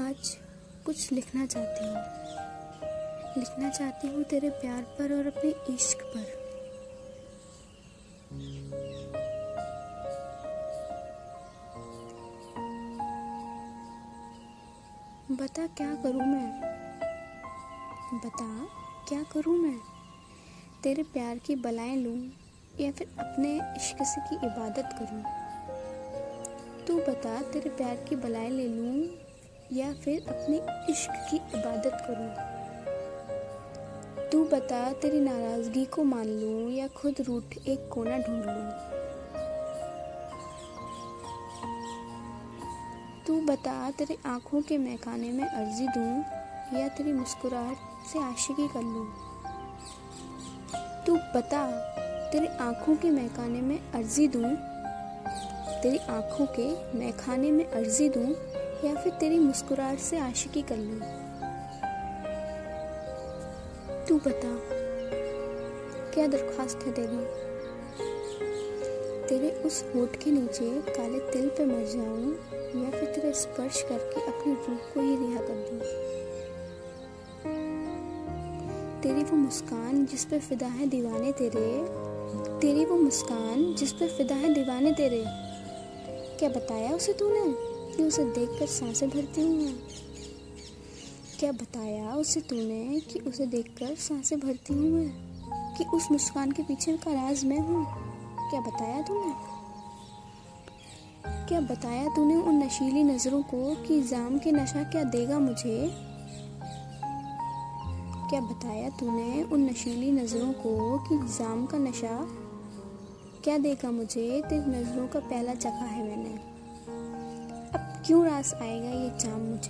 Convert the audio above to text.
आज कुछ लिखना चाहती हूँ। लिखना चाहती हूँ तेरे प्यार पर और अपने इश्क पर। बता क्या करूँ मैं? बता क्या करूँ मैं? तेरे प्यार की बलाएँ लूँ या फिर अपने इश्क से की इबादत करूँ? तू बता तेरे प्यार की बलाएँ ले लूँ या फिर अपने इश्क की इबादत करूँ। तू बता, तेरी नाराज़गी को मान लूँ या खुद रूठ एक कोना ढूंढ लूँ? तू बता, तेरे आँखों के महकाने में अर्जी दूँ या तेरी मुस्कुराहट से आशिकी कर लूँ? तू बता, तेरी आँखों के महकाने में अर्जी दूँ? तेरी आँखों के महखाने में अर्जी दूँ या फिर तेरी मुस्कुराहट से आशिकी कर लूँ? तू बता, क्या दरख्वास्त है तेरी? तेरे उस होठ के नीचे काले तिल पे मर जाऊँ या फिर तेरा स्पर्श करके अपनी रूह को ही रिहा कर दूँ? तेरी वो मुस्कान जिस पे फिदा है दीवाने तेरे, तेरी वो मुस्कान जिस पे फिदा है दीवाने तेरे, क्या बताया उसे तूने? कि उसे देखकर साँसें भरती हूँ। मैं क्या बताया उसे तूने कि उसे देखकर साँसें भरती हूँ? मैं कि उस मुस्कान के पीछे का राज मैं हूँ? क्या बताया तूने? क्या बताया तूने उन नशीली नज़रों को कि जाम के नशा क्या देगा मुझे? क्या बताया तूने उन नशीली नज़रों को कि जाम का नशा क्या देगा मुझे? तेरी नज़रों का पहला चखा है मैंने। क्यों रास आएगा ये जाम मुझे